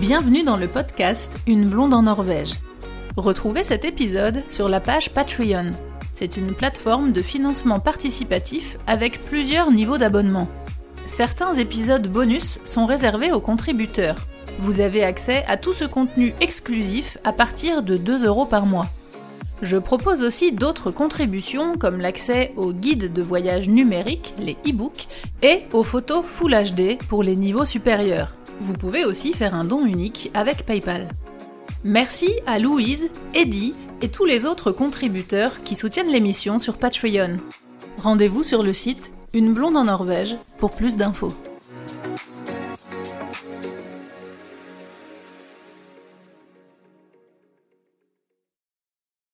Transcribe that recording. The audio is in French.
Bienvenue dans le podcast Une blonde en Norvège. Retrouvez cet épisode sur la page Patreon. C'est une plateforme de financement participatif avec plusieurs niveaux d'abonnement. Certains épisodes bonus sont réservés aux contributeurs. Vous avez accès à tout ce contenu exclusif à partir de 2 euros par mois. Je propose aussi d'autres contributions comme l'accès aux guides de voyage numériques, les e-books, et aux photos Full HD pour les niveaux supérieurs. Vous pouvez aussi faire un don unique avec PayPal. Merci à Louise, Eddie et tous les autres contributeurs qui soutiennent l'émission sur Patreon. Rendez-vous sur le site Une blonde en Norvège pour plus d'infos.